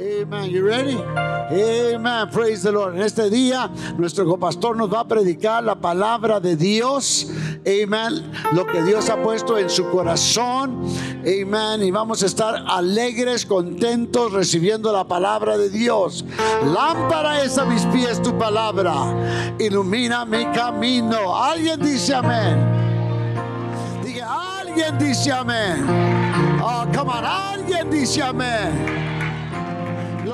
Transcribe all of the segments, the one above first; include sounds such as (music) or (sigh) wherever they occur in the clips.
Amen. You ready? Amen. Praise the Lord. En este día, nuestro copastor nos va a predicar la palabra de Dios. Amen. Lo que Dios ha puesto en su corazón. Amen. Y vamos a estar alegres, contentos, recibiendo la palabra de Dios. Lámpara es a mis pies tu palabra. Ilumina mi camino. Alguien dice amén. Diga, alguien dice amén. Oh, come on. Alguien dice amén.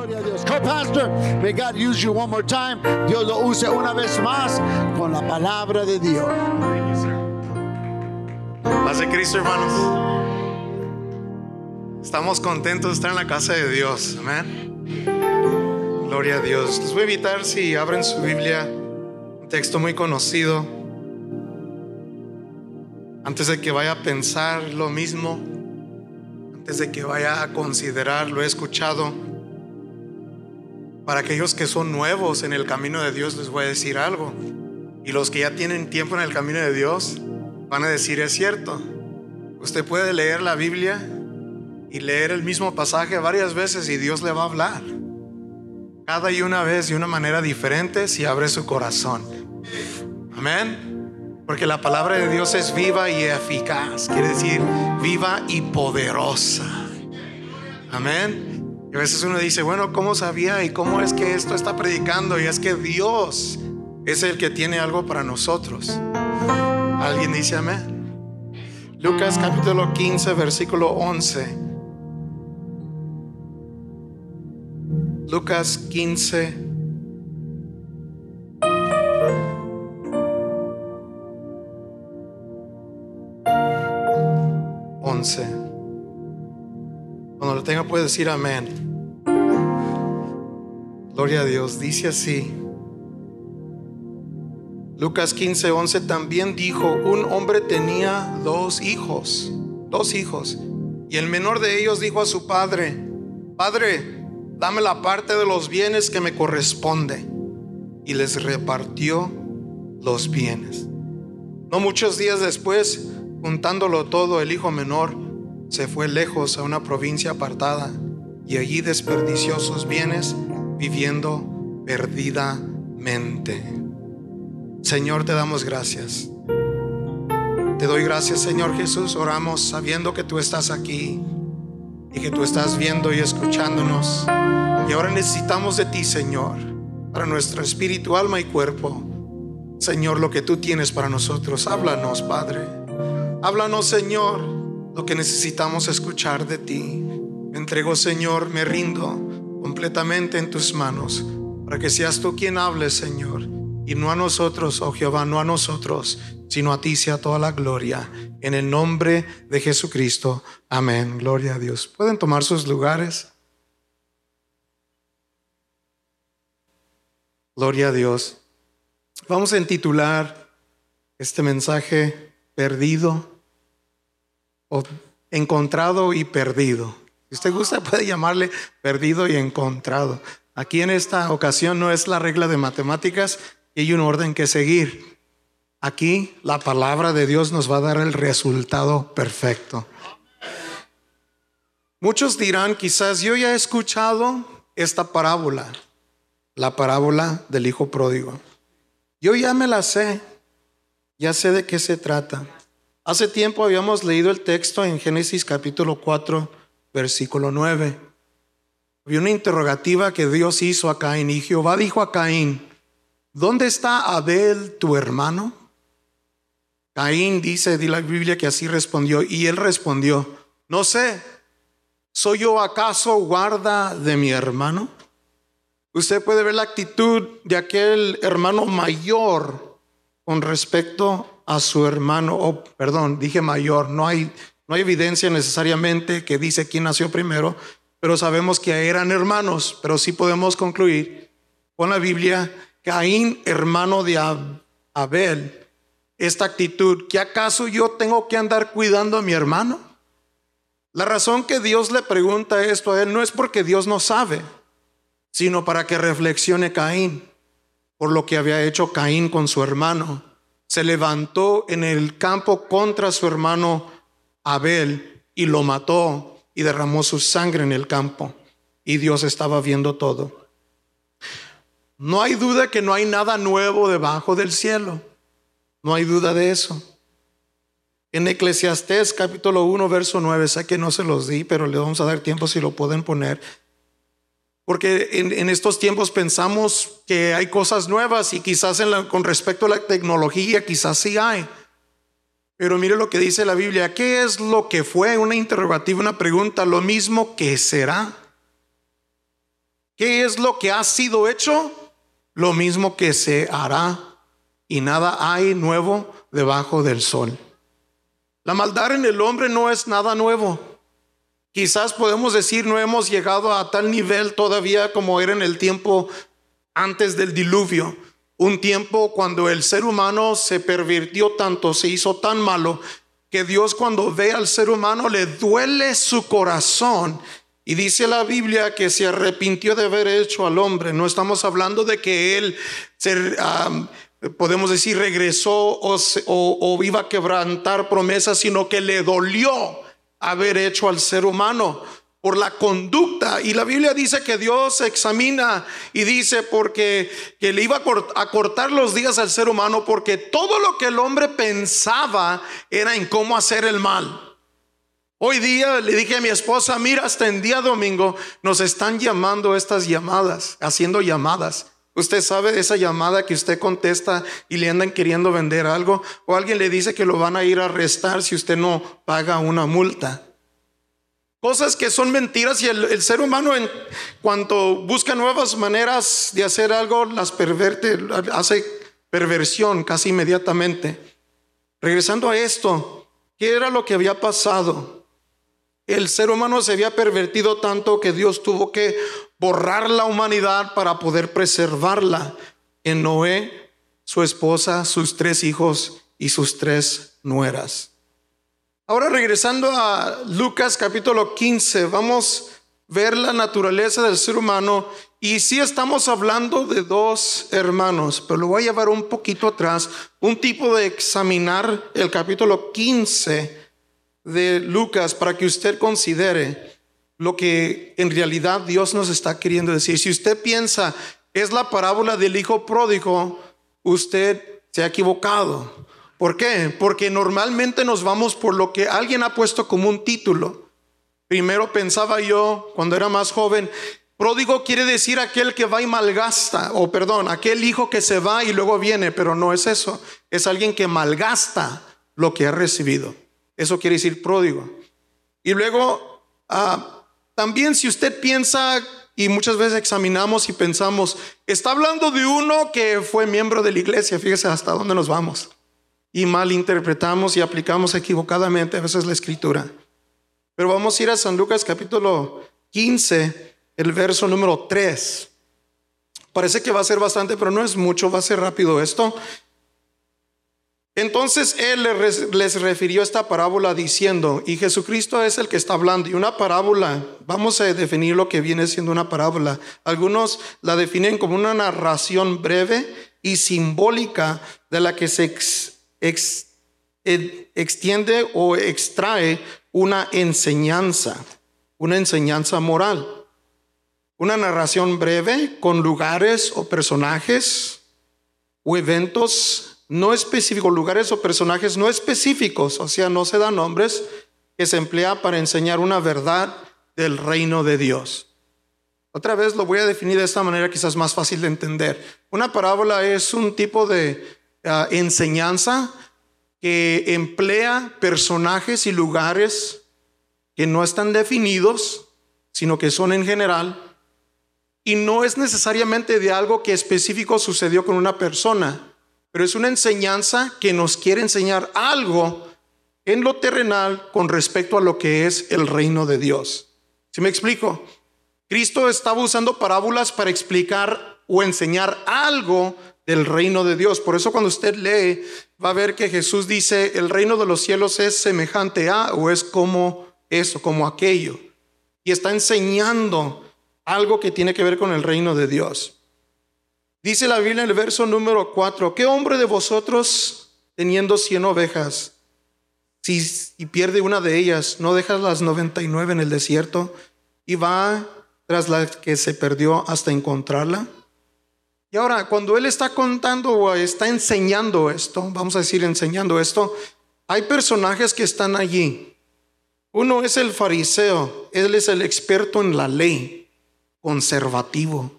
Gloria a Dios. Co-pastor, may God use you one more time. Dios lo use una vez más con la palabra de Dios. Paz Cristo, hermanos. Estamos contentos de estar en la casa de Dios. Amén. Gloria a Dios. Les voy a invitar si abren su Biblia, un texto muy conocido. Antes de que vaya a pensar lo mismo, antes de que vaya a considerar lo he escuchado, para aquellos que son nuevos en el camino de Dios les voy a decir algo. Y los que ya tienen tiempo en el camino de Dios van a decir es cierto. Usted puede leer la Biblia y leer el mismo pasaje varias veces y Dios le va a hablar. Cada y una vez de una manera diferente si abre su corazón. Amén. Porque la palabra de Dios es viva y eficaz. Quiere decir viva y poderosa. Amén. Y a veces uno dice, bueno, ¿cómo sabía y cómo es que esto está predicando? Y es que Dios es el que tiene algo para nosotros. ¿Alguien dice amén? Lucas capítulo 15, versículo 11. Lucas 15. Once. Lo tenga puede decir amén. Gloria a Dios. Dice así. Lucas 15, 11 también dijo, un hombre tenía dos hijos, dos hijos. Y el menor de ellos dijo a su padre, Padre, dame la parte de los bienes que me corresponde. Y les repartió los bienes. No muchos días después, juntándolo todo, el hijo menor se fue lejos a una provincia apartada y allí desperdició sus bienes viviendo perdidamente. Señor, te damos gracias. Te doy gracias, Señor Jesús. Oramos sabiendo que tú estás aquí y que tú estás viendo y escuchándonos. Y ahora necesitamos de ti, Señor, para nuestro espíritu, alma y cuerpo. Señor, lo que tú tienes para nosotros. Háblanos, Padre. Háblanos, Señor, lo que necesitamos escuchar de ti. Me entrego, Señor, me rindo completamente en tus manos para que seas tú quien hable, Señor. Y no a nosotros, oh Jehová, no a nosotros, sino a ti sea toda la gloria. En el nombre de Jesucristo. Amén. Gloria a Dios. ¿Pueden tomar sus lugares? Gloria a Dios. Vamos a intitular este mensaje Perdido o Encontrado y Perdido. Si usted gusta, puede llamarle Perdido y Encontrado. Aquí en esta ocasión no es la regla de matemáticas y hay un orden que seguir. Aquí la palabra de Dios nos va a dar el resultado perfecto. Muchos dirán, quizás yo ya he escuchado esta parábola, la parábola del hijo pródigo. Yo ya me la sé, ya sé de qué se trata. Hace tiempo habíamos leído el texto en Génesis capítulo 4, versículo 9. Había una interrogativa que Dios hizo a Caín y Jehová dijo a Caín, ¿dónde está Abel tu hermano? Caín dice, di la Biblia que así respondió, y él respondió, no sé, ¿soy yo acaso guarda de mi hermano? Usted puede ver la actitud de aquel hermano mayor con respecto a su hermano, oh, perdón, dije mayor, no hay, no hay evidencia necesariamente que dice quién nació primero, pero sabemos que eran hermanos, pero sí podemos concluir con la Biblia, Caín, hermano de Abel, esta actitud, ¿que acaso yo tengo que andar cuidando a mi hermano? La razón que Dios le pregunta esto a él no es porque Dios no sabe, sino para que reflexione Caín por lo que había hecho Caín con su hermano. Se levantó en el campo contra su hermano Abel y lo mató y derramó su sangre en el campo. y Dios estaba viendo todo. No hay duda que no hay nada nuevo debajo del cielo. No hay duda de eso. En Eclesiastés capítulo 1, verso 9, sé que no se los di, pero le vamos a dar tiempo si lo pueden poner. Porque en, estos tiempos pensamos que hay cosas nuevas y quizás con respecto a la tecnología, quizás sí hay. Pero mire lo que dice la Biblia. ¿Qué es lo que fue? Una interrogativa, una pregunta. Lo mismo que será. ¿Qué es lo que ha sido hecho? Lo mismo que se hará. Y nada hay nuevo debajo del sol. La maldad en el hombre no es nada nuevo. Quizás podemos decir no hemos llegado a tal nivel todavía como era en el tiempo antes del diluvio. Un tiempo cuando el ser humano se pervirtió tanto, se hizo tan malo, que Dios cuando ve al ser humano le duele su corazón. Y dice la Biblia que se arrepintió de haber hecho al hombre. No estamos hablando de que él, podemos decir, regresó o, o iba a quebrantar promesas, sino que le dolió haber hecho al ser humano por la conducta. Y la Biblia dice que Dios examina y dice porque que le iba a cortar los días al ser humano porque todo lo que el hombre pensaba era en cómo hacer el mal. Hoy día le dije a mi esposa, mira, hasta en día domingo nos están llamando estas llamadas, haciendo llamadas. Usted sabe esa llamada que usted contesta y le andan queriendo vender algo o alguien le dice que lo van a ir a arrestar si usted no paga una multa. Cosas que son mentiras y el, ser humano en cuanto busca nuevas maneras de hacer algo, las perverte, hace perversión casi inmediatamente. Regresando a esto, ¿qué era lo que había pasado? El ser humano se había pervertido tanto que Dios tuvo que borrar la humanidad para poder preservarla en Noé, su esposa, sus tres hijos y sus tres nueras. Ahora regresando a Lucas capítulo 15, vamos a ver la naturaleza del ser humano y si estamos hablando de dos hermanos, pero lo voy a llevar un poquito atrás, un tipo de examinar el capítulo 15 de Lucas para que usted considere lo que en realidad Dios nos está queriendo decir. Si usted piensa, es la parábola del hijo pródigo, usted se ha equivocado. ¿Por qué? Porque normalmente nos vamos por lo que alguien ha puesto como un título. Primero pensaba yo, cuando era más joven, pródigo quiere decir aquel que va y malgasta, o perdón, aquel hijo que se va y luego viene, pero no es eso. Es alguien que malgasta lo que ha recibido. Eso quiere decir pródigo. Y luego, ah, también si usted piensa y muchas veces examinamos y pensamos, está hablando de uno que fue miembro de la iglesia, fíjese hasta dónde nos vamos. Y malinterpretamos y aplicamos equivocadamente a veces la escritura. Pero vamos a ir a San Lucas capítulo 15, el verso número 3. Parece que va a ser bastante, pero no es mucho, va a ser rápido esto. Entonces él les refirió esta parábola diciendo, y Jesucristo es el que está hablando, y una parábola, vamos a definir lo que viene siendo una parábola. Algunos la definen como una narración breve y simbólica de la que se extiende o extrae una enseñanza, una enseñanza moral. Una narración breve con lugares o personajes o eventos no específicos, lugares o personajes no específicos, o sea, no se dan nombres, que se emplea para enseñar una verdad del reino de Dios. Otra vez lo voy a definir de esta manera quizás más fácil de entender. Una parábola es un tipo de ah, enseñanza que emplea personajes y lugares que no están definidos, sino que son en general, y no es necesariamente de algo que específico sucedió con una persona, pero es una enseñanza que nos quiere enseñar algo en lo terrenal con respecto a lo que es el reino de Dios. ¿Sí me explico? Cristo estaba usando parábolas para explicar o enseñar algo del reino de Dios. Por eso cuando usted lee, va a ver que Jesús dice, el reino de los cielos es semejante a o es como eso, como aquello. Y está enseñando algo que tiene que ver con el reino de Dios. Dice la Biblia en el verso número 4, ¿qué hombre de vosotros teniendo cien ovejas, si y pierde una de ellas, no dejas las 99 en el desierto y va tras la que se perdió hasta encontrarla. Y ahora, cuando él está contando o está enseñando esto, vamos a decir enseñando esto, hay personajes que están allí. Uno es el fariseo, él es el experto en la ley, conservativo,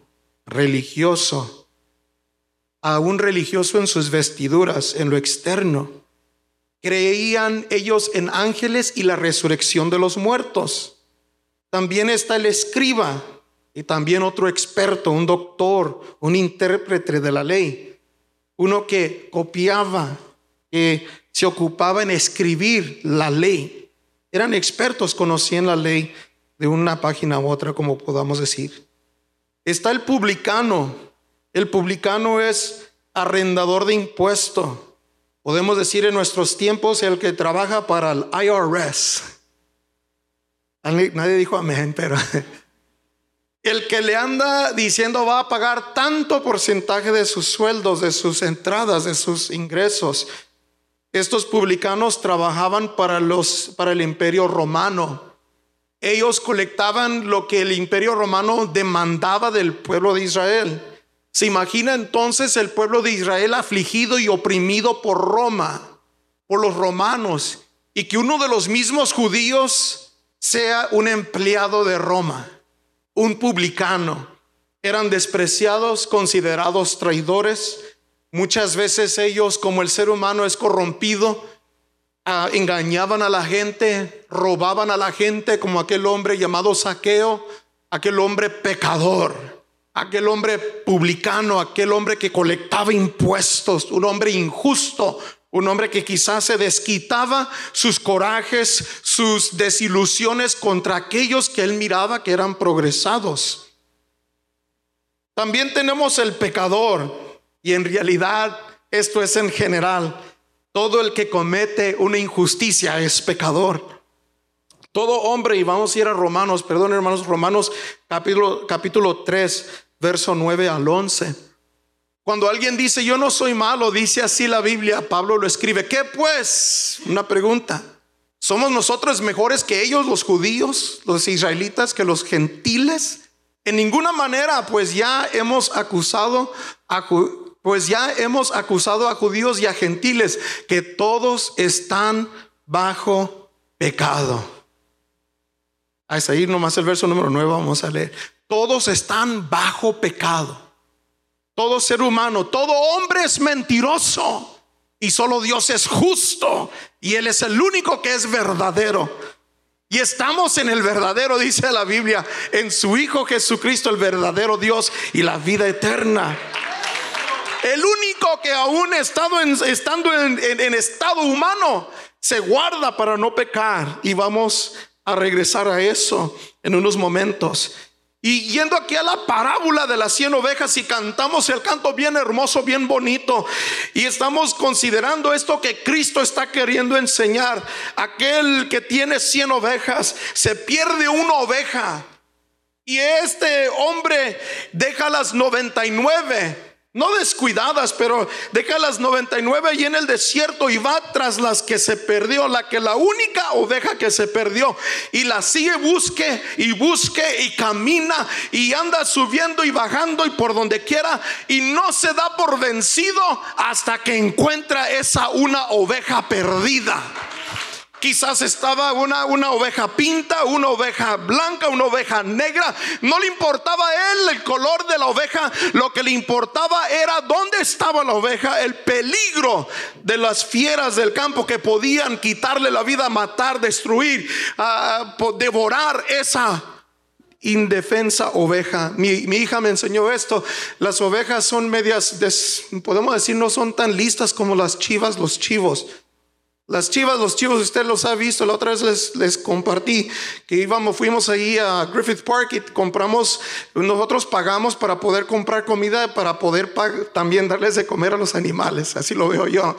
religioso, aún religioso en sus vestiduras, en lo externo. Creían ellos en ángeles y la resurrección de los muertos. También está el escriba y también otro experto, un doctor, un intérprete de la ley, uno que copiaba, que se ocupaba en escribir la ley. Eran expertos, conocían la ley de una página u otra, como podamos decir. Está el publicano. El publicano es arrendador de impuesto. Podemos decir en nuestros tiempos el que trabaja para el IRS. Nadie dijo amén, pero (laughs) el que le anda diciendo va a pagar tanto porcentaje de sus sueldos, de sus entradas, de sus ingresos. Estos publicanos trabajaban para los para el Imperio Romano. Ellos colectaban lo que el imperio romano demandaba del pueblo de Israel. Se imagina entonces el pueblo de Israel afligido y oprimido por Roma, por los romanos, y que uno de los mismos judíos sea un empleado de Roma, un publicano. Eran despreciados, considerados traidores. Muchas veces ellos, como el ser humano es corrompido, Ah, engañaban a la gente, robaban a la gente como aquel hombre llamado Saqueo, aquel hombre pecador, aquel hombre publicano, aquel hombre que colectaba impuestos, un hombre injusto, un hombre que quizás se desquitaba sus corajes, sus desilusiones contra aquellos que él miraba que eran progresados. También tenemos el pecador y en realidad esto es en general todo el que comete una injusticia es pecador. Todo hombre, y vamos a ir a Romanos, perdón hermanos, Romanos capítulo, capítulo 3, verso 9 al 11. Cuando alguien dice, yo no soy malo, dice así la Biblia, Pablo lo escribe. ¿Qué pues? Una pregunta. ¿Somos nosotros mejores que ellos, los judíos, los israelitas, que los gentiles? En ninguna manera, pues ya hemos acusado a, pues ya hemos acusado a judíos y a gentiles que todos están bajo pecado. A seguir nomás el verso número 9 vamos a leer. Todos están bajo pecado. Todo ser humano, todo hombre es mentiroso y solo Dios es justo y Él es el único que es verdadero. Y estamos en el verdadero, dice la Biblia, en su Hijo Jesucristo, el verdadero Dios y la vida eterna. El único que aún estado estando en, en estado humano se guarda para no pecar. Y vamos a regresar a eso en unos momentos. Y yendo aquí a la parábola de las cien ovejas y cantamos el canto bien hermoso, bien bonito. Y estamos considerando esto que Cristo está queriendo enseñar. Aquel que tiene cien ovejas, se pierde una oveja. Y este hombre deja las 99 no descuidadas, pero deja las 99 ahí en el desierto y va tras las que se perdió, la que la única oveja que se perdió. Y la sigue, busque y busque y camina y anda subiendo y bajando y por donde quiera. Y no se da por vencido hasta que encuentra esa una oveja perdida. Quizás estaba una, una oveja pinta, una oveja blanca, una oveja negra. No le importaba a él el color de la oveja. Lo que le importaba era dónde estaba la oveja, el peligro de las fieras del campo que podían quitarle la vida, matar, destruir, devorar esa indefensa oveja. Mi, hija me enseñó esto. Las ovejas son medias, podemos decir, no son tan listas como las chivas, los chivos. Las chivas, los chivos, usted los ha visto. La otra vez les, les compartí que íbamos, fuimos ahí a Griffith Park y compramos, nosotros pagamos para poder comprar comida, para poder también darles de comer a los animales. Así lo veo yo.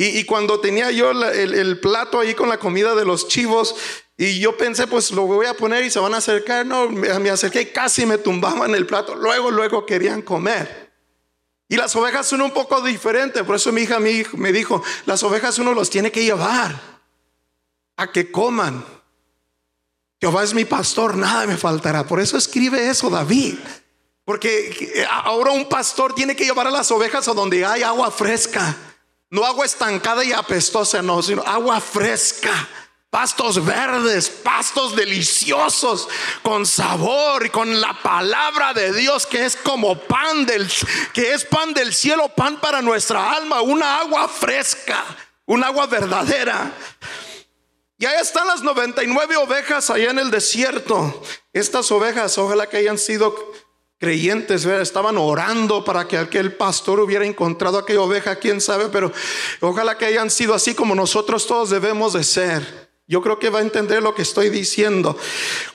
Y, cuando tenía yo el, plato ahí con la comida de los chivos, y yo pensé, pues lo voy a poner y se van a acercar. No, me, me acerqué y casi me tumbaban el plato. Luego, luego querían comer. Y las ovejas son un poco diferentes. Por eso mi hija me dijo, las ovejas uno los tiene que llevar a que coman. Jehová es mi pastor, nada me faltará. Por eso escribe eso David. Porque ahora un pastor tiene que llevar a las ovejas a donde hay agua fresca. No agua estancada y apestosa, no, sino agua fresca. Pastos verdes, pastos deliciosos, con sabor y con la palabra de Dios que es como pan del que es pan del cielo, pan para nuestra alma, una agua fresca, un agua verdadera. Y ahí están las 99 ovejas allá en el desierto. Estas ovejas, ojalá que hayan sido creyentes, estaban orando para que aquel pastor hubiera encontrado aquella oveja, quién sabe, pero ojalá que hayan sido así como nosotros todos debemos de ser. Yo creo que va a entender lo que estoy diciendo.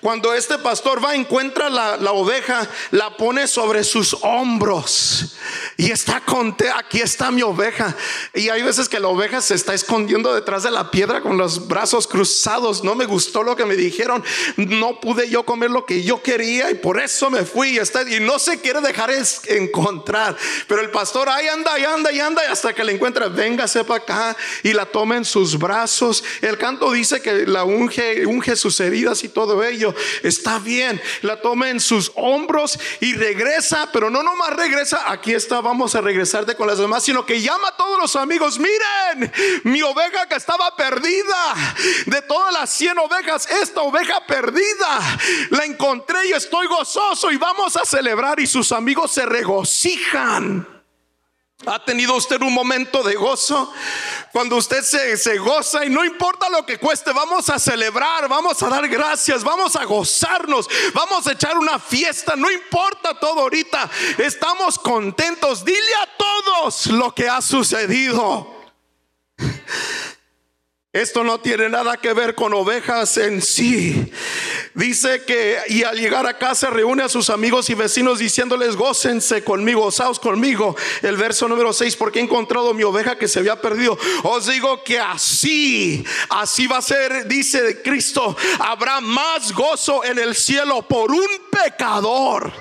Cuando este pastor va, encuentra la, la oveja, la pone sobre sus hombros y está conté, aquí está mi oveja. Y hay veces que la oveja se está escondiendo detrás de la piedra con los brazos cruzados. No me gustó lo que me dijeron. No pude yo comer lo que yo quería y por eso me fui. Y, está, y no se quiere dejar encontrar. Pero el pastor ahí anda, y anda, y anda, hasta que la encuentra, véngase para acá y la toma en sus brazos. El canto dice que la unge, unge sus heridas y todo ello. Está bien, la toma en sus hombros y regresa, pero no nomás regresa, aquí está, vamos a regresarte con las demás, sino que llama a todos los amigos, miren, mi oveja que estaba perdida, de todas las 100 ovejas, esta oveja perdida, la encontré y estoy gozoso y vamos a celebrar y sus amigos se regocijan. ¿Ha tenido usted un momento de gozo? Cuando usted se, goza y no importa lo que cueste, vamos a celebrar, vamos a dar gracias, vamos a gozarnos, vamos a echar una fiesta, no importa todo ahorita, estamos contentos. Dile a todos lo que ha sucedido. Esto no tiene nada que ver con ovejas en sí. Dice que y al llegar a casa reúne a sus amigos y vecinos diciéndoles, gócense conmigo, gozaos conmigo. El verso número 6, porque he encontrado mi oveja que se había perdido. Os digo que así, así va a ser, dice Cristo, habrá más gozo en el cielo por un pecador,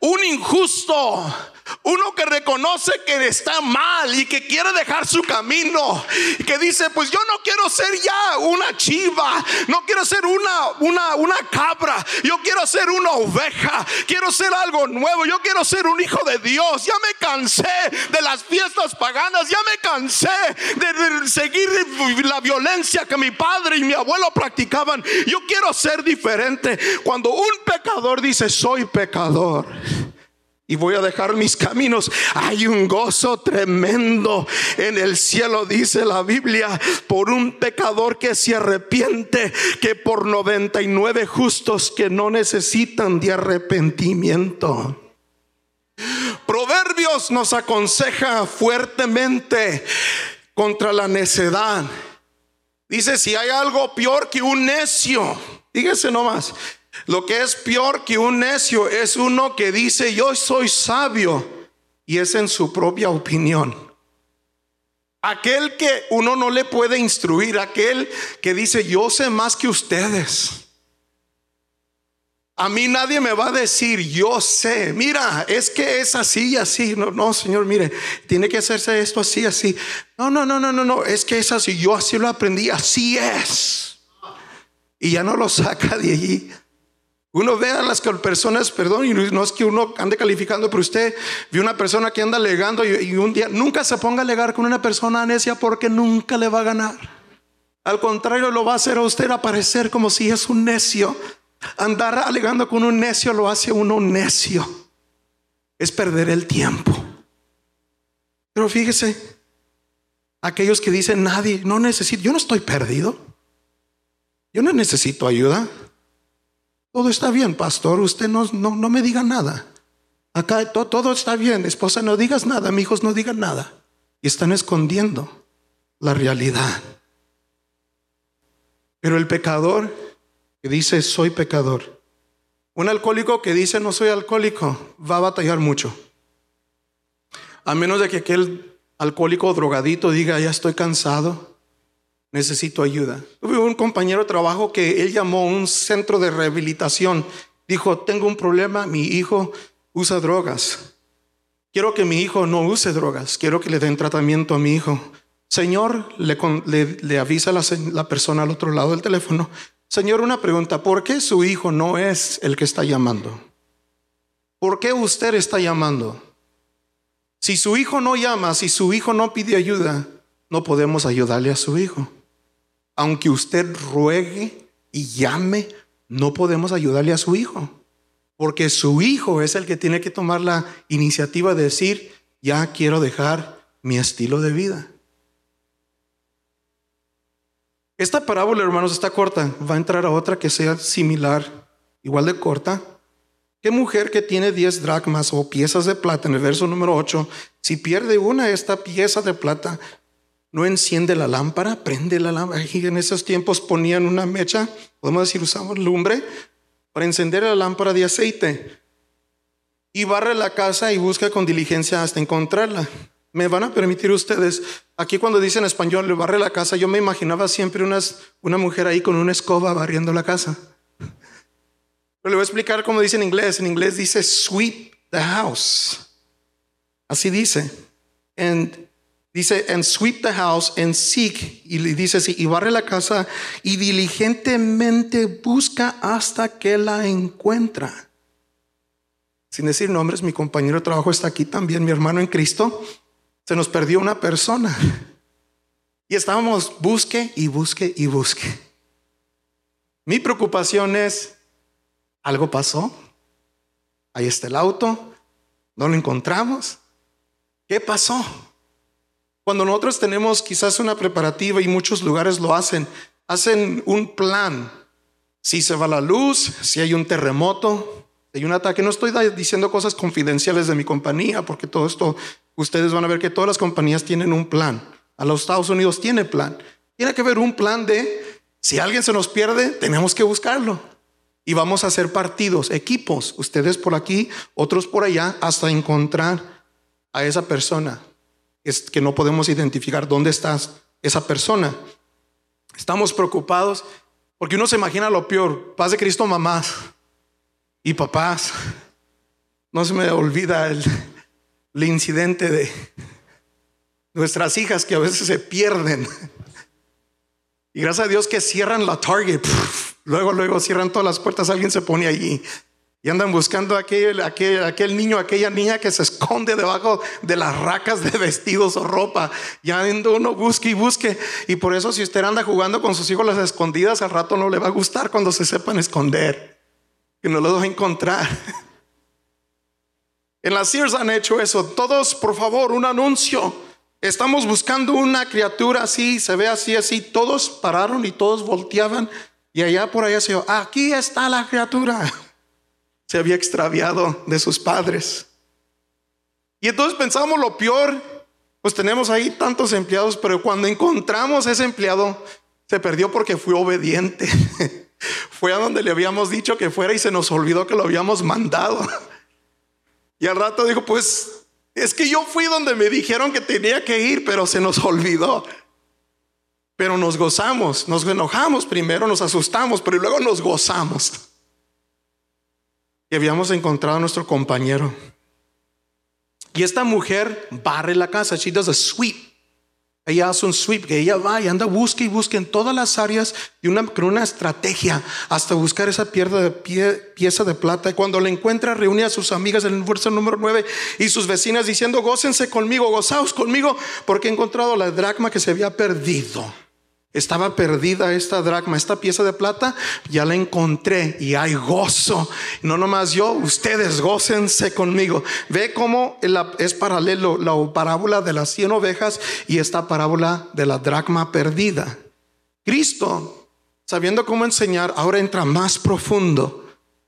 un injusto uno que reconoce que está mal y que quiere dejar su camino. Que dice, pues yo no quiero ser ya una chiva. No quiero ser una, una, una cabra. Yo quiero ser una oveja. Quiero ser algo nuevo. Yo quiero ser un hijo de Dios. Ya me cansé de las fiestas paganas. Ya me cansé de seguir la violencia que mi padre y mi abuelo practicaban. Yo quiero ser diferente. Cuando un pecador dice, soy pecador y voy a dejar mis caminos. Hay un gozo tremendo en el cielo, dice la Biblia, por un pecador que se arrepiente, que por 99 justos que no necesitan de arrepentimiento. Proverbios nos aconseja fuertemente contra la necedad. Dice, si hay algo peor que un necio, dígase nomás, lo que es peor que un necio es uno que dice yo soy sabio y es en su propia opinión. Aquel que uno no le puede instruir, aquel que dice yo sé más que ustedes. A mí nadie me va a decir, yo sé, mira, es que es así y así. No, no, Señor, mire, tiene que hacerse esto así, así. No, no, no, no, no, no, es que es así. Yo así lo aprendí, así es. Y ya no lo saca de allí. Uno ve a las personas, perdón, y no es que uno ande calificando, pero usted ve una persona que anda alegando y, un día nunca se ponga a alegar con una persona necia porque nunca le va a ganar. Al contrario, lo va a hacer a usted aparecer como si es un necio. Andar alegando con un necio lo hace uno necio. Es perder el tiempo. Pero fíjese, aquellos que dicen nadie, no necesito, yo no estoy perdido. Yo no necesito ayuda. Todo está bien, pastor, usted no, no, me diga nada. Acá todo está bien, esposa, no digas nada, mis hijos no digan nada. Y están escondiendo la realidad. Pero el pecador que dice soy pecador, un alcohólico que dice no soy alcohólico, va a batallar mucho. A menos de que aquel alcohólico drogadito diga ya estoy cansado, necesito ayuda. Tuve un compañero de trabajo que él llamó a un centro de rehabilitación. Dijo, tengo un problema, mi hijo usa drogas. Quiero que mi hijo no use drogas, quiero que le den tratamiento a mi hijo. Señor, le, avisa la, la persona al otro lado del teléfono, Señor, una pregunta, ¿por qué su hijo no es el que está llamando? ¿Por qué usted está llamando? Si su hijo no llama, si su hijo no pide ayuda, no podemos ayudarle a su hijo. Aunque usted ruegue y llame, no podemos ayudarle a su hijo. Porque su hijo es el que tiene que tomar la iniciativa de decir, ya quiero dejar mi estilo de vida. Esta parábola, hermanos, está corta. Va a entrar a otra que sea similar, igual de corta. ¿Qué mujer que tiene 10 dracmas o piezas de plata en el verso número 8, si pierde una esta pieza de plata, no enciende la lámpara, prende la lámpara? Y en esos tiempos ponían una mecha, podemos decir, usamos lumbre para encender la lámpara de aceite. Y barre la casa y busca con diligencia hasta encontrarla. Me van a permitir ustedes, aquí cuando dicen español, le barre la casa, yo me imaginaba siempre unas, una mujer ahí con una escoba barriendo la casa. Pero le voy a explicar cómo dice en inglés. En inglés dice sweep the house. Así dice. And dice, and sweep the house and seek. Y dice así, y barre la casa y diligentemente busca hasta que la encuentra. Sin decir nombres, mi compañero de trabajo está aquí también, mi hermano en Cristo se nos perdió una persona. Y estábamos busque y busque y busque. Mi preocupación es, ¿algo pasó? Ahí está el auto, no lo encontramos. ¿Qué pasó? Cuando nosotros tenemos quizás una preparativa y muchos lugares lo hacen, hacen un plan. Si se va la luz, si hay un terremoto, hay un ataque, no estoy diciendo cosas confidenciales de mi compañía, porque todo esto ustedes van a ver que todas las compañías tienen un plan. A los Estados Unidos tiene plan. Tiene que haber un plan de, si alguien se nos pierde, tenemos que buscarlo. Y vamos a hacer partidos, equipos, ustedes por aquí, otros por allá, hasta encontrar a esa persona. Es que no podemos identificar dónde está esa persona. Estamos preocupados porque uno se imagina lo peor. Paz de Cristo, mamás y papás. No se me olvida el, el incidente de nuestras hijas que a veces se pierden. Y gracias a Dios que cierran la Target. luego, luego cierran todas las puertas, alguien se pone allí. Y andan buscando aquel, aquel, aquel niño, aquella niña que se esconde debajo de las racas de vestidos o ropa. Ya uno busque y busque. Y por eso si usted anda jugando con sus hijos las escondidas, al rato no le va a gustar cuando se sepan esconder. Que no lo va a encontrar. (laughs) En las Sears han hecho eso. Todos, por favor, un anuncio. Estamos buscando una criatura así, se ve así, así. Todos pararon y todos volteaban. Y allá por allá se dijo, aquí está la criatura. (laughs) Se había extraviado de sus padres. Y entonces pensamos lo peor, pues tenemos ahí tantos empleados, pero cuando encontramos ese empleado, se perdió porque fue obediente. (laughs) fue a donde le habíamos dicho que fuera y se nos olvidó que lo habíamos mandado. (laughs) Y al rato dijo, pues es que yo fui donde me dijeron que tenía que ir, pero se nos olvidó. Pero nos gozamos, nos enojamos primero, nos asustamos, pero luego nos gozamos. Habíamos encontrado a nuestro compañero. Y esta mujer barre la casa, she does a sweep. Ella hace un sweep, que ella va y anda, busca y busca en todas las áreas y una, con una estrategia hasta buscar esa de, pieza de plata. Y cuando la encuentra, reúne a sus amigas en el verso número 9 y sus vecinas diciendo, gócense conmigo, gozaos conmigo, porque he encontrado la dracma que se había perdido. Estaba perdida esta dracma, esta pieza de plata, ya la encontré y hay gozo. No nomás yo, ustedes gócense conmigo. Ve cómo es paralelo la parábola de las cien ovejas y esta parábola de la dracma perdida. Cristo, sabiendo cómo enseñar, ahora entra más profundo,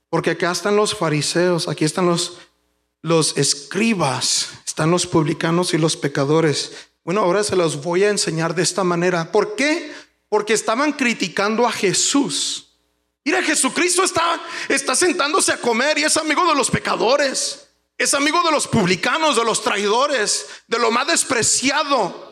porque acá están los fariseos, aquí están los, los escribas, están los publicanos y los pecadores. Bueno, ahora se los voy a enseñar de esta manera. ¿Por qué? Porque estaban criticando a Jesús. Mira, Jesucristo está, está sentándose a comer y es amigo de los pecadores. Es amigo de los publicanos, de los traidores, de lo más despreciado.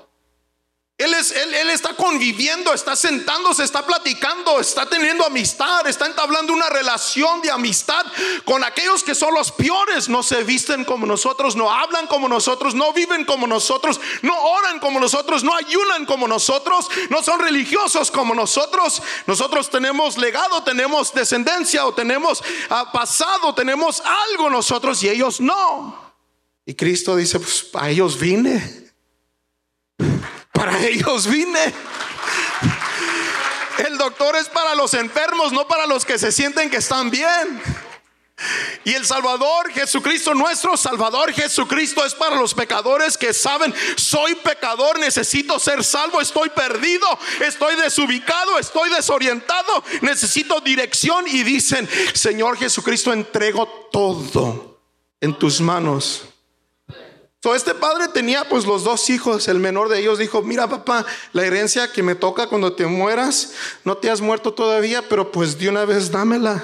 Él, es, él, él, está conviviendo, está sentándose, está platicando, está teniendo amistad, está entablando una relación de amistad con aquellos que son los peores. No se visten como nosotros, no hablan como nosotros, no viven como nosotros, no oran como nosotros, no ayunan como nosotros, no son religiosos como nosotros. Nosotros tenemos legado, tenemos descendencia o tenemos uh, pasado, tenemos algo nosotros y ellos no. Y Cristo dice, pues a ellos vine. Para (laughs) ellos vine. El doctor es para los enfermos, no para los que se sienten que están bien. Y el Salvador Jesucristo, nuestro Salvador Jesucristo es para los pecadores que saben, soy pecador, necesito ser salvo, estoy perdido, estoy desubicado, estoy desorientado, necesito dirección y dicen, Señor Jesucristo, entrego todo en tus manos este padre tenía pues los dos hijos, el menor de ellos dijo, mira papá, la herencia que me toca cuando te mueras, no te has muerto todavía, pero pues de una vez dámela.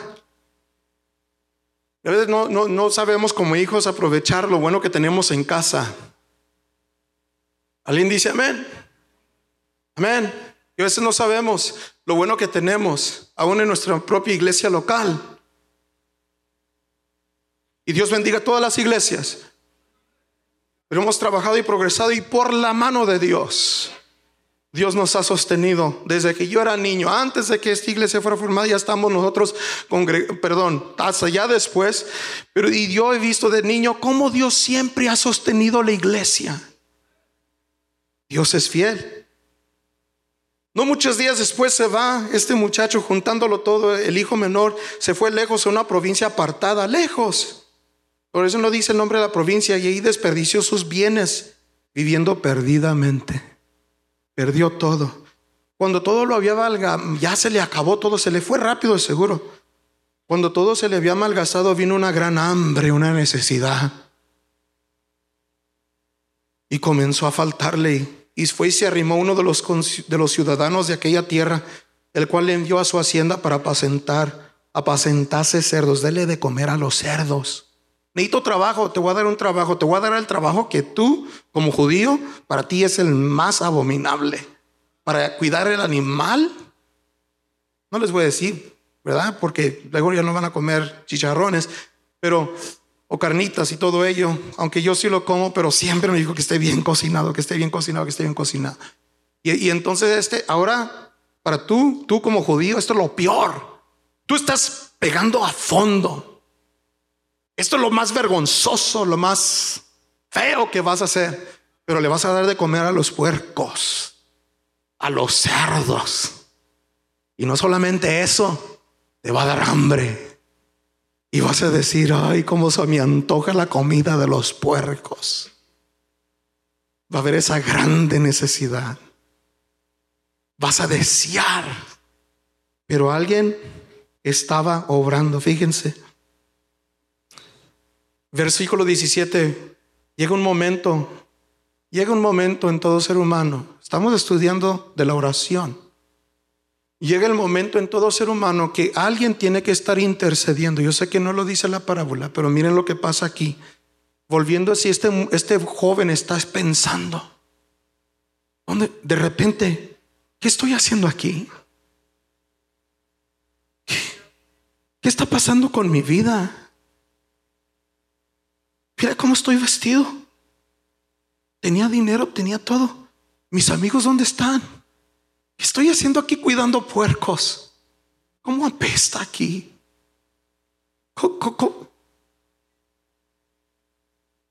A veces no, no, no sabemos como hijos aprovechar lo bueno que tenemos en casa. Alguien dice amén. Amén. Y a veces no sabemos lo bueno que tenemos, aún en nuestra propia iglesia local. Y Dios bendiga a todas las iglesias. Pero hemos trabajado y progresado y por la mano de Dios. Dios nos ha sostenido desde que yo era niño, antes de que esta iglesia fuera formada, ya estamos nosotros, perdón, hasta ya después, pero y yo he visto de niño cómo Dios siempre ha sostenido la iglesia. Dios es fiel. No muchos días después se va este muchacho juntándolo todo, el hijo menor se fue lejos a una provincia apartada, lejos. Por eso no dice el nombre de la provincia y ahí desperdició sus bienes viviendo perdidamente. Perdió todo. Cuando todo lo había valga, ya se le acabó todo, se le fue rápido seguro. Cuando todo se le había malgastado, vino una gran hambre, una necesidad. Y comenzó a faltarle. Y fue y se arrimó uno de los, de los ciudadanos de aquella tierra, el cual le envió a su hacienda para apacentar, apacentase cerdos, dele de comer a los cerdos. Necesito trabajo, te voy a dar un trabajo, te voy a dar el trabajo que tú, como judío, para ti es el más abominable. Para cuidar el animal, no les voy a decir, ¿verdad? Porque luego ya no van a comer chicharrones, pero, o carnitas y todo ello, aunque yo sí lo como, pero siempre me dijo que esté bien cocinado, que esté bien cocinado, que esté bien cocinado. Y, y entonces, este, ahora, para tú, tú como judío, esto es lo peor. Tú estás pegando a fondo esto es lo más vergonzoso, lo más feo que vas a hacer. Pero le vas a dar de comer a los puercos, a los cerdos. Y no solamente eso, te va a dar hambre. Y vas a decir, ay, cómo se me antoja la comida de los puercos. Va a haber esa grande necesidad. Vas a desear. Pero alguien estaba obrando, fíjense. Versículo 17. Llega un momento, llega un momento en todo ser humano. Estamos estudiando de la oración. Llega el momento en todo ser humano que alguien tiene que estar intercediendo. Yo sé que no lo dice la parábola, pero miren lo que pasa aquí. Volviendo así, este, este joven está pensando. ¿Dónde? De repente, ¿qué estoy haciendo aquí? ¿Qué está pasando con mi vida? Mira cómo estoy vestido. Tenía dinero, tenía todo. Mis amigos, ¿dónde están? ¿Qué estoy haciendo aquí cuidando puercos? ¿Cómo apesta aquí?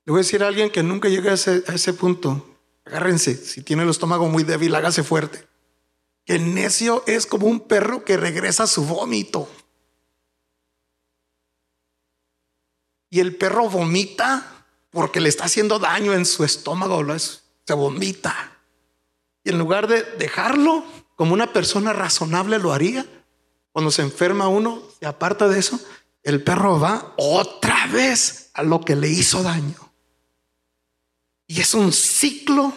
Le voy a decir a alguien que nunca llegue a ese, punto. Agárrense, si tiene el estómago muy débil, hágase fuerte. El necio es como un perro que regresa a su vómito. Y el perro vomita porque le está haciendo daño en su estómago, se vomita. Y en lugar de dejarlo como una persona razonable lo haría, cuando se enferma uno, se aparta de eso, el perro va otra vez a lo que le hizo daño. Y es un ciclo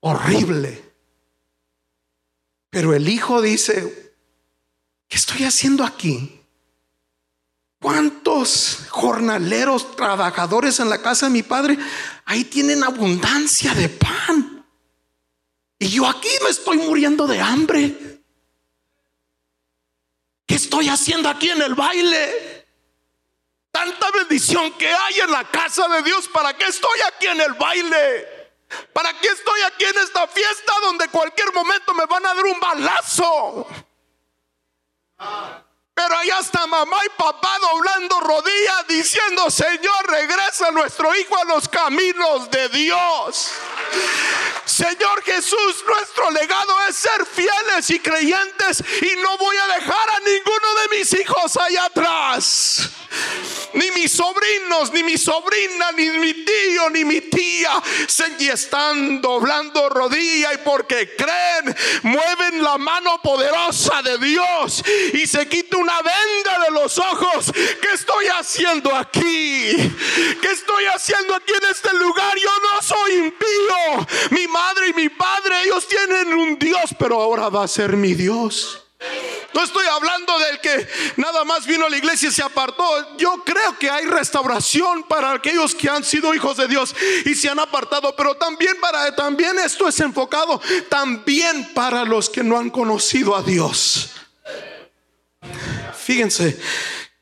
horrible. Pero el hijo dice, ¿qué estoy haciendo aquí? ¿Cuántos jornaleros, trabajadores en la casa de mi padre? Ahí tienen abundancia de pan. Y yo aquí me estoy muriendo de hambre. ¿Qué estoy haciendo aquí en el baile? Tanta bendición que hay en la casa de Dios. ¿Para qué estoy aquí en el baile? ¿Para qué estoy aquí en esta fiesta donde cualquier momento me van a dar un balazo? Pero allá está mamá y papá doblando rodillas diciendo, Señor, regresa nuestro hijo a los caminos de Dios. Señor Jesús, nuestro legado es ser fieles y creyentes y no voy a dejar a ninguno de mis hijos allá atrás. Ni mis sobrinos, ni mi sobrina, ni mi tío, ni mi tía se están doblando rodilla y porque creen, mueven la mano poderosa de Dios y se quita una venda de los ojos. ¿Qué estoy haciendo aquí? ¿Qué estoy haciendo aquí en este lugar? Yo no soy impío. Mi madre y mi padre, ellos tienen un Dios, pero ahora va a ser mi Dios. No estoy hablando del que nada más vino a la iglesia y se apartó. Yo creo que hay restauración para aquellos que han sido hijos de Dios y se han apartado, pero también para también esto es enfocado también para los que no han conocido a Dios. Fíjense,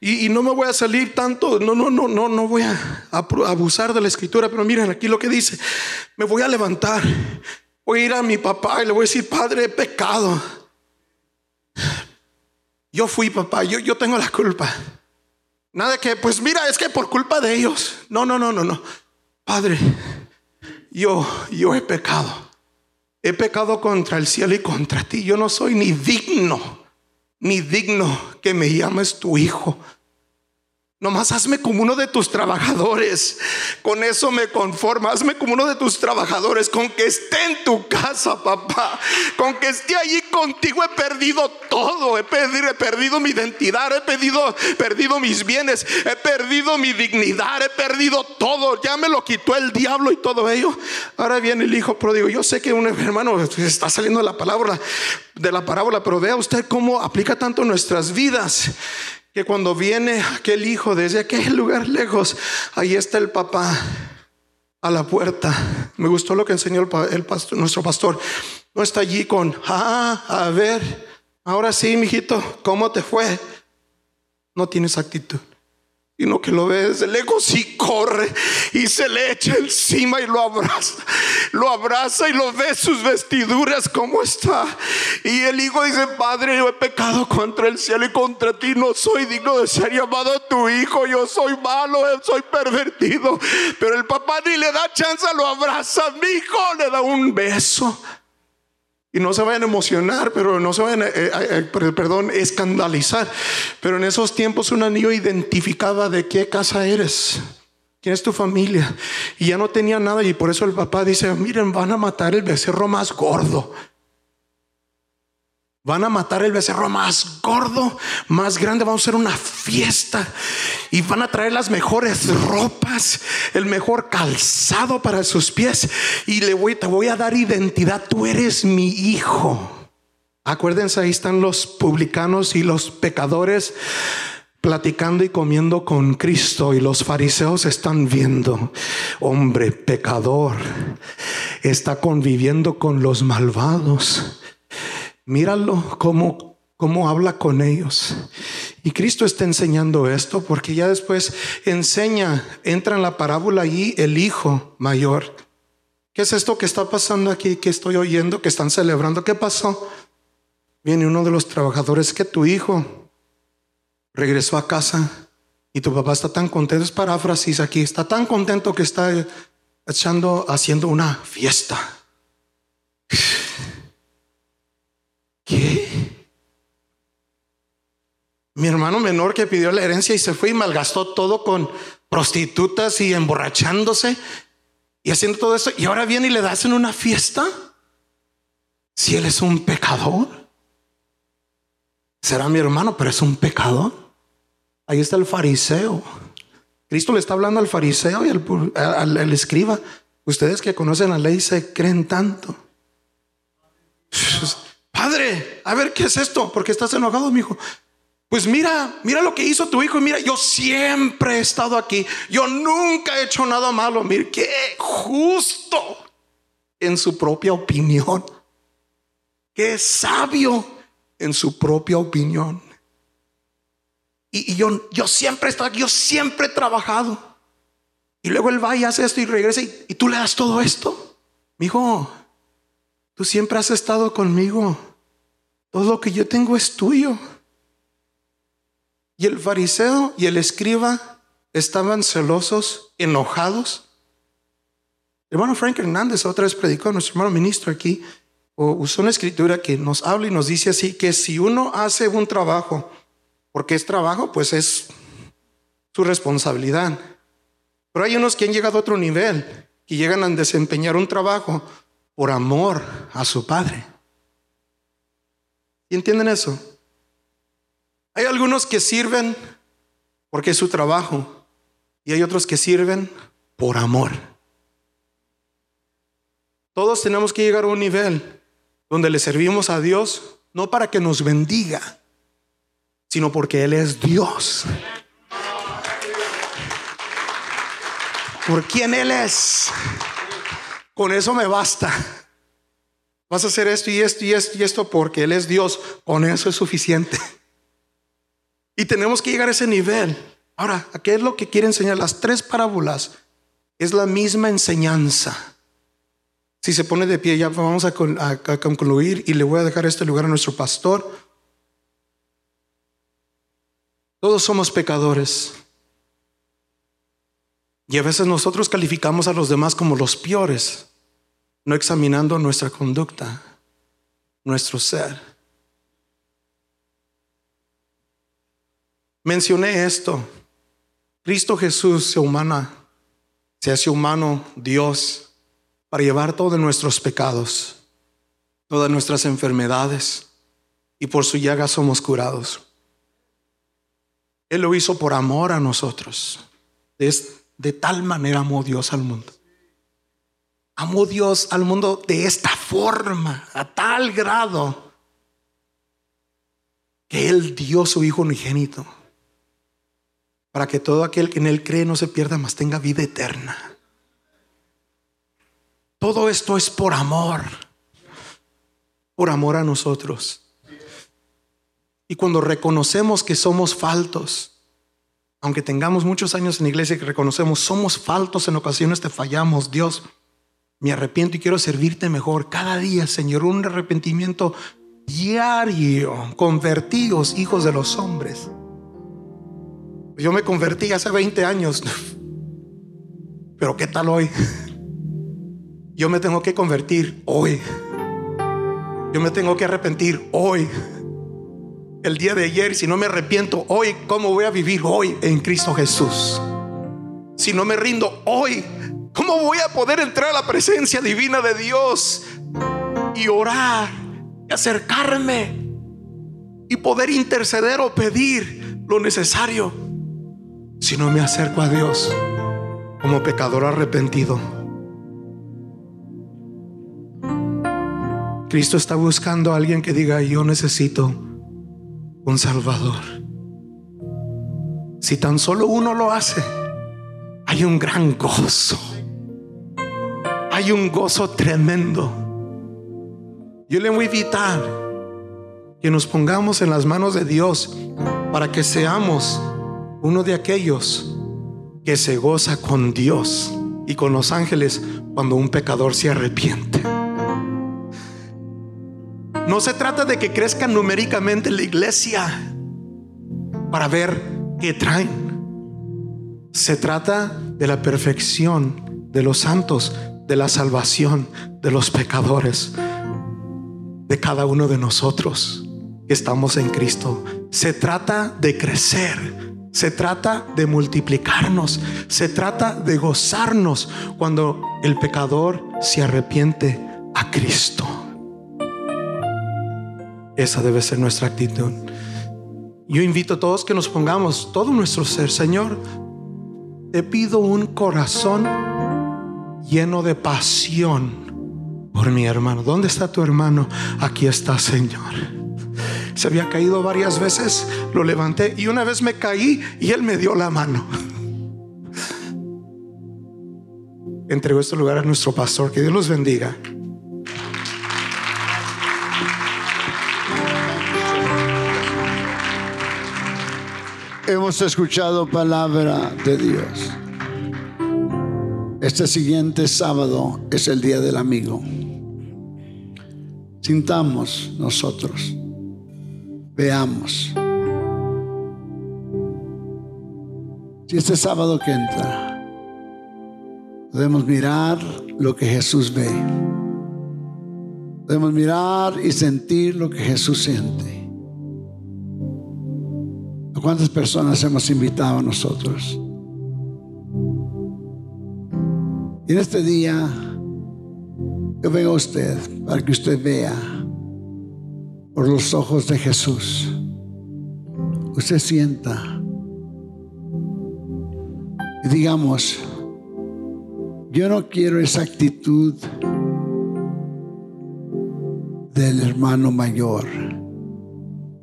y, no me voy a salir tanto, no, no, no, no, no voy a abusar de la escritura, pero miren aquí lo que dice. Me voy a levantar, voy a ir a mi papá y le voy a decir, Padre, he pecado. Yo fui papá, yo, yo tengo la culpa. Nada que, pues mira, es que por culpa de ellos. No, no, no, no, no. Padre, yo, yo he pecado. He pecado contra el cielo y contra ti. Yo no soy ni digno, ni digno que me llames tu hijo. Nomás hazme como uno de tus trabajadores. Con eso me conformo. Hazme como uno de tus trabajadores. Con que esté en tu casa, papá. Con que esté allí contigo. He perdido todo. He perdido, he perdido mi identidad. He perdido, perdido mis bienes. He perdido mi dignidad. He perdido todo. Ya me lo quitó el diablo y todo ello. Ahora viene el hijo pródigo. Yo sé que un hermano está saliendo de la palabra, de la parábola, pero vea usted cómo aplica tanto nuestras vidas que cuando viene aquel hijo desde aquel lugar lejos, ahí está el papá a la puerta. Me gustó lo que enseñó el, pastor, nuestro pastor. No está allí con, ah, a ver, ahora sí, mijito, ¿cómo te fue? No tienes actitud sino que lo ve desde lejos y corre y se le echa encima y lo abraza. Lo abraza y lo ve sus vestiduras como está. Y el hijo dice, Padre, yo he pecado contra el cielo y contra ti. No soy digno de ser llamado tu hijo. Yo soy malo, soy pervertido. Pero el papá ni le da chance, lo abraza. Mi hijo le da un beso. Y no se vayan a emocionar, pero no se vayan a, eh, eh, perdón, escandalizar. Pero en esos tiempos un anillo identificaba de qué casa eres, quién es tu familia. Y ya no tenía nada y por eso el papá dice, miren, van a matar el becerro más gordo. Van a matar el becerro más gordo, más grande. Vamos a hacer una fiesta y van a traer las mejores ropas, el mejor calzado para sus pies. Y le voy, te voy a dar identidad. Tú eres mi hijo. Acuérdense, ahí están los publicanos y los pecadores platicando y comiendo con Cristo y los fariseos están viendo, hombre pecador, está conviviendo con los malvados Míralo cómo, cómo habla con ellos. Y Cristo está enseñando esto porque ya después enseña, entra en la parábola allí el hijo mayor. ¿Qué es esto que está pasando aquí? Que estoy oyendo que están celebrando. ¿Qué pasó? Viene uno de los trabajadores que tu hijo regresó a casa y tu papá está tan contento. Es paráfrasis aquí. Está tan contento que está echando, haciendo una fiesta. Mi hermano menor que pidió la herencia y se fue y malgastó todo con prostitutas y emborrachándose y haciendo todo eso. Y ahora viene y le das en una fiesta. Si él es un pecador, será mi hermano, pero es un pecador. Ahí está el fariseo. Cristo le está hablando al fariseo y al, al escriba. Ustedes que conocen la ley se creen tanto. Padre, a ver, ¿qué es esto? ¿Por qué estás enojado, mi hijo? Pues mira, mira lo que hizo tu hijo. Mira, yo siempre he estado aquí. Yo nunca he hecho nada malo. Mira, qué justo en su propia opinión. es sabio en su propia opinión. Y, yo, yo siempre he estado, yo siempre he trabajado. Y luego él va y hace esto y regresa y, y tú le das todo esto. Mi hijo, tú siempre has estado conmigo. Todo lo que yo tengo es tuyo. Y el fariseo y el escriba estaban celosos, enojados. El hermano Frank Hernández otra vez predicó, nuestro hermano ministro aquí, o usó una escritura que nos habla y nos dice así, que si uno hace un trabajo, porque es trabajo, pues es su responsabilidad. Pero hay unos que han llegado a otro nivel, que llegan a desempeñar un trabajo por amor a su padre. ¿Y entienden eso? Hay algunos que sirven porque es su trabajo y hay otros que sirven por amor. Todos tenemos que llegar a un nivel donde le servimos a Dios no para que nos bendiga, sino porque Él es Dios. Por quien Él es. Con eso me basta. Vas a hacer esto y esto y esto y esto porque Él es Dios. Con eso es suficiente. (laughs) Y tenemos que llegar a ese nivel. Ahora, qué es lo que quiere enseñar? Las tres parábolas es la misma enseñanza. Si se pone de pie, ya vamos a, concluir y le voy a dejar este lugar a nuestro pastor. Todos somos pecadores. Y a veces nosotros calificamos a los demás como los peores no examinando nuestra conducta, nuestro ser. Mencioné esto. Cristo Jesús se humana, se hace humano Dios para llevar todos nuestros pecados, todas nuestras enfermedades, y por su llaga somos curados. Él lo hizo por amor a nosotros. De, de tal manera amó Dios al mundo Amó Dios al mundo de esta forma, a tal grado, que Él dio su Hijo unigénito, para que todo aquel que en Él cree no se pierda, mas tenga vida eterna. Todo esto es por amor, por amor a nosotros. Y cuando reconocemos que somos faltos, aunque tengamos muchos años en iglesia que reconocemos, somos faltos en ocasiones, te fallamos, Dios me arrepiento y quiero servirte mejor cada día, Señor. Un arrepentimiento diario. Convertidos, hijos de los hombres. Yo me convertí hace 20 años. (laughs) Pero ¿qué tal hoy? (laughs) Yo me tengo que convertir hoy. Yo me tengo que arrepentir hoy. El día de ayer, si no me arrepiento hoy, ¿cómo voy a vivir hoy en Cristo Jesús? Si no me rindo hoy, ¿Cómo voy a poder entrar a la presencia divina de Dios y orar y acercarme y poder interceder o pedir lo necesario si no me acerco a Dios como pecador arrepentido? Cristo está buscando a alguien que diga, yo necesito un Salvador. Si tan solo uno lo hace, hay un gran gozo hay un gozo tremendo. Yo le voy a invitar que nos pongamos en las manos de Dios para que seamos uno de aquellos que se goza con Dios y con los ángeles cuando un pecador se arrepiente. No se trata de que crezca numéricamente la iglesia para ver qué traen. Se trata de la perfección de los santos de la salvación de los pecadores, de cada uno de nosotros que estamos en Cristo. Se trata de crecer, se trata de multiplicarnos, se trata de gozarnos cuando el pecador se arrepiente a Cristo. Esa debe ser nuestra actitud. Yo invito a todos que nos pongamos todo nuestro ser, Señor, te pido un corazón lleno de pasión por mi hermano. ¿Dónde está tu hermano? Aquí está, Señor. Se había caído varias veces, lo levanté y una vez me caí y él me dio la mano. Entregó este lugar a nuestro pastor. Que Dios los bendiga. hemos escuchado palabra de Dios. Este siguiente sábado es el Día del Amigo. Sintamos nosotros, veamos. Si este sábado que entra podemos mirar lo que Jesús ve, podemos mirar y sentir lo que Jesús siente. ¿A cuántas personas hemos invitado a nosotros? Y en este día yo vengo a usted para que usted vea por los ojos de Jesús. Usted sienta y digamos, yo no quiero esa actitud del hermano mayor.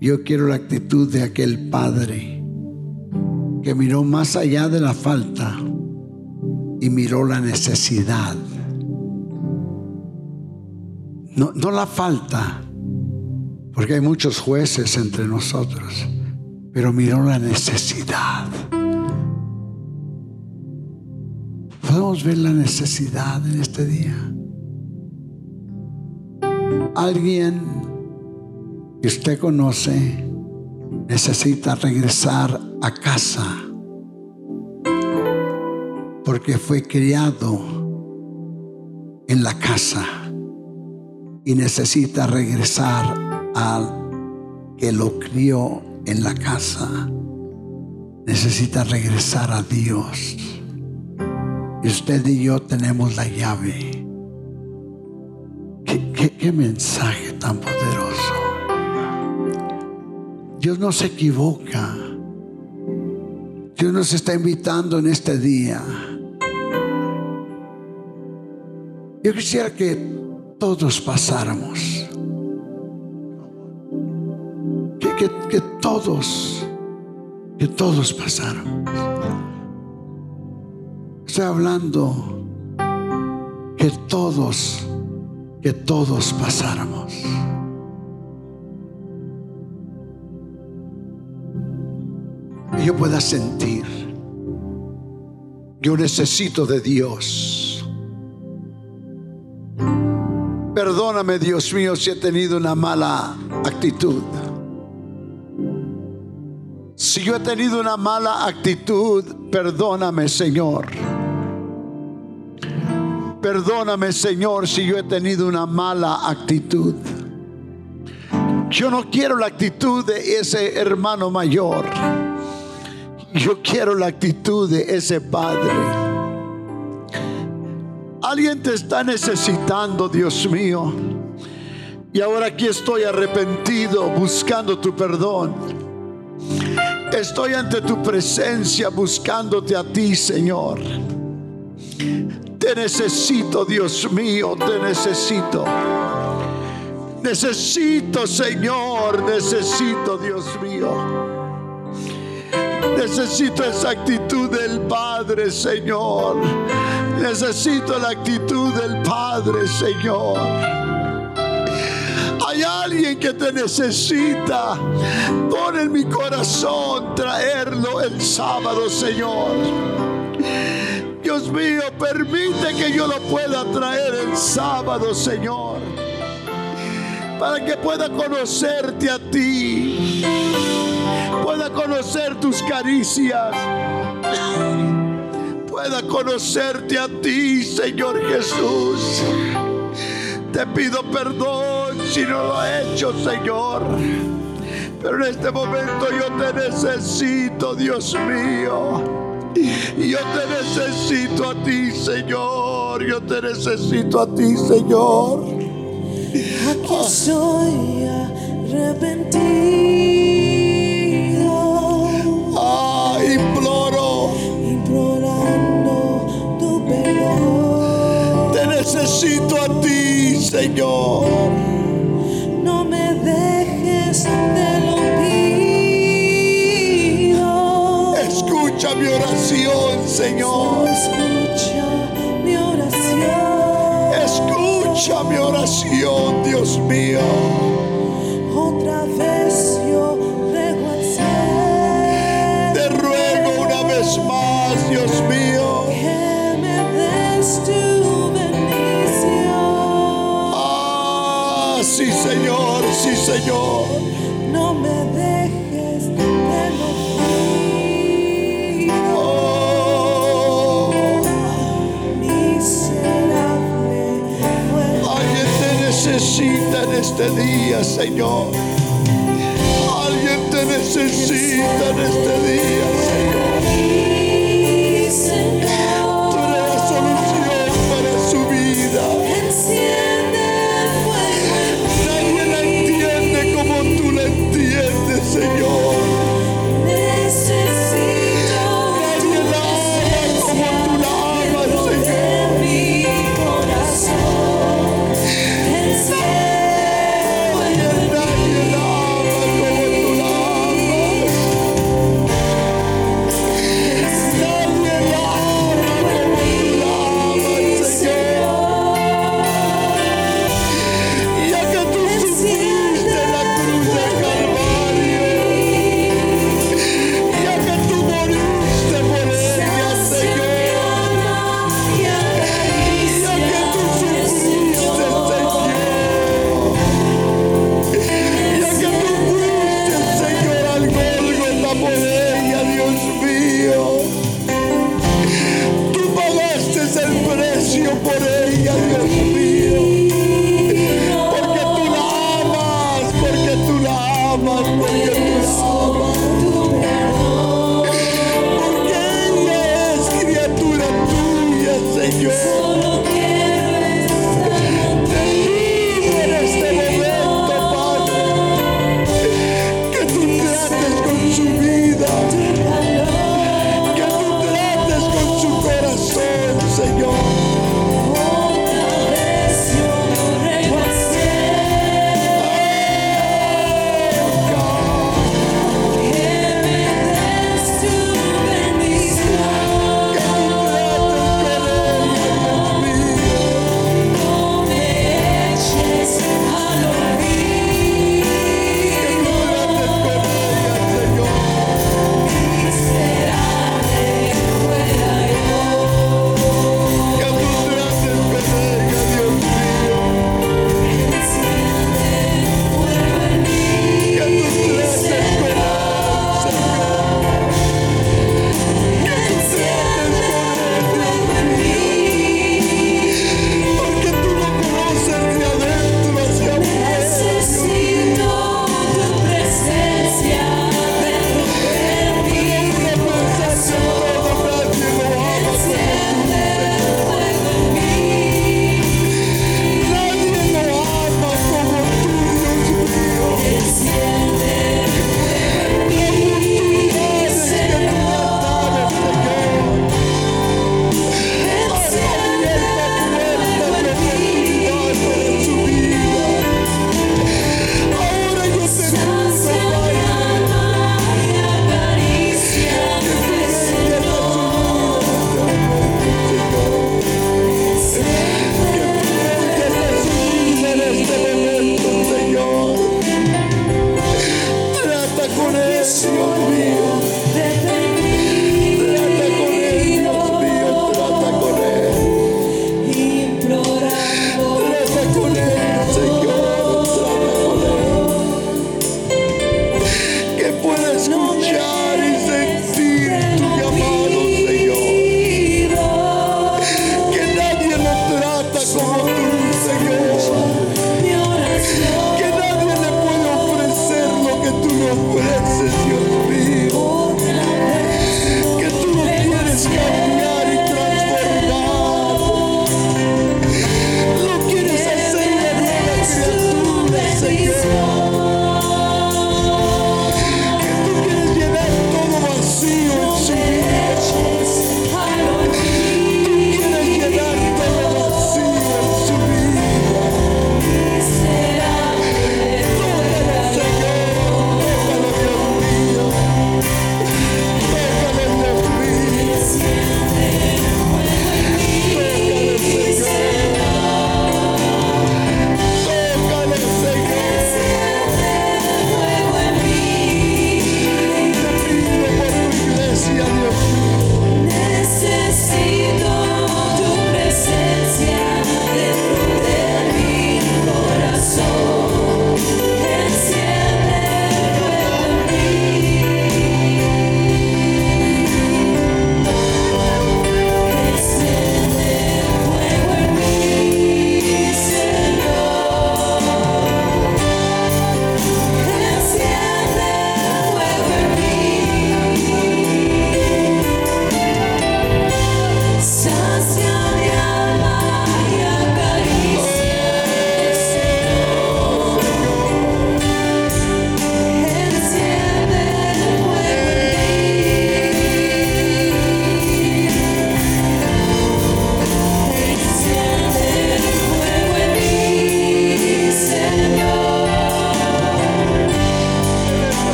Yo quiero la actitud de aquel padre que miró más allá de la falta y miró la necesidad. No, no la falta, porque hay muchos jueces entre nosotros, pero miró la necesidad. Podemos ver la necesidad en este día. Alguien que usted conoce necesita regresar a casa porque fue criado en la casa y necesita regresar al que lo crió en la casa. Necesita regresar a Dios. Y usted y yo tenemos la llave. ¿Qué, mensaje tan poderoso? Dios no se equivoca. Dios nos está invitando en este día. Yo quisiera que todos pasáramos. Que, que, que todos, que todos pasáramos. Estoy hablando que todos, que todos pasáramos. Que yo pueda sentir. Yo necesito de Dios. Perdóname, Dios mío, si he tenido una mala actitud. Si yo he tenido una mala actitud, perdóname, Señor. Perdóname, Señor, si yo he tenido una mala actitud. Yo no quiero la actitud de ese hermano mayor. Yo quiero la actitud de ese padre. Alguien te está necesitando, Dios mío. Y ahora aquí estoy arrepentido, buscando tu perdón. Estoy ante tu presencia buscándote a ti, Señor. Te necesito, Dios mío, te necesito. Necesito, Señor, necesito, Dios mío. Necesito esa actitud del Padre, Señor. Necesito la actitud del Padre, Señor. Hay alguien que te necesita. Pon en mi corazón traerlo el sábado, Señor. Dios mío, permite que yo lo pueda traer el sábado, Señor. Para que pueda conocerte a ti. Pueda conocer tus caricias. Pueda conocerte a ti, Señor Jesús. Te pido perdón si no lo he hecho, Señor. Pero en este momento yo te necesito, Dios mío. Yo te necesito a ti, Señor. Yo te necesito a ti, Señor. Aquí estoy arrepentido, Señor. No me dejes, te lo pido. Escucha mi oración, Señor. Escucha mi oración. Escucha mi oración, Dios mío. Señor. No me dejes, te lo. Miserable. Alguien te necesita en este día, Señor. Alguien te necesita en este día, Señor.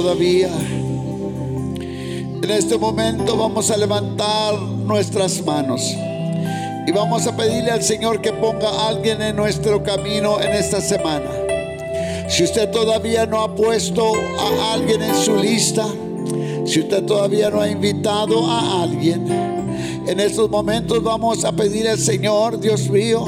Todavía. En este momento vamos a levantar nuestras manos y vamos a pedirle al Señor que ponga a alguien en nuestro camino en esta semana. Si usted todavía no ha puesto a alguien en su lista, si usted todavía no ha invitado a alguien, en estos momentos vamos a pedir al Señor, Dios mío,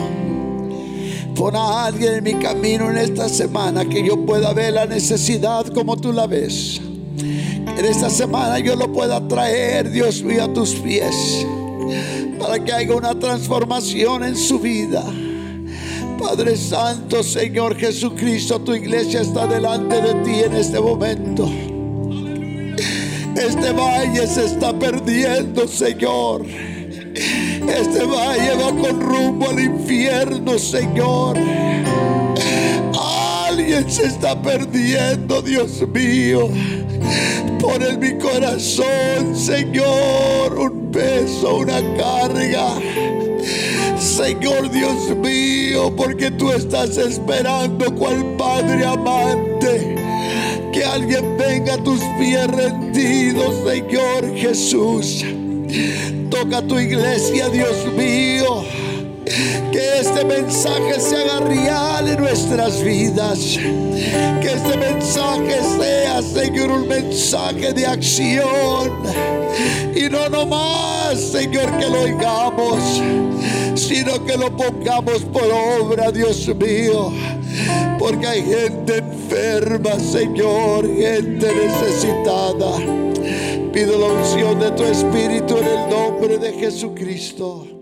a alguien en mi camino en esta semana que yo pueda ver la necesidad como tú la ves. En esta semana yo lo pueda traer, Dios mío, a tus pies, para que haya una transformación en su vida. Padre Santo, Señor Jesucristo, tu iglesia está delante de ti en este momento. Este valle se está perdiendo, Señor. Este valle va con rumbo al infierno, Señor. Alguien se está perdiendo, Dios mío. Pon en mi corazón, Señor, un peso, una carga. Señor Dios mío, porque tú estás esperando cual Padre amante. Que alguien venga a tus pies rendidos, Señor Jesús. Toca tu iglesia, Dios mío. Que este mensaje se haga real en nuestras vidas. Que este mensaje sea, Señor, un mensaje de acción. Y no nomás, Señor, que lo oigamos, sino que lo pongamos por obra, Dios mío. Porque hay gente enferma, Señor, gente necesitada. Pido la unción de tu Espíritu en el nombre de Jesucristo.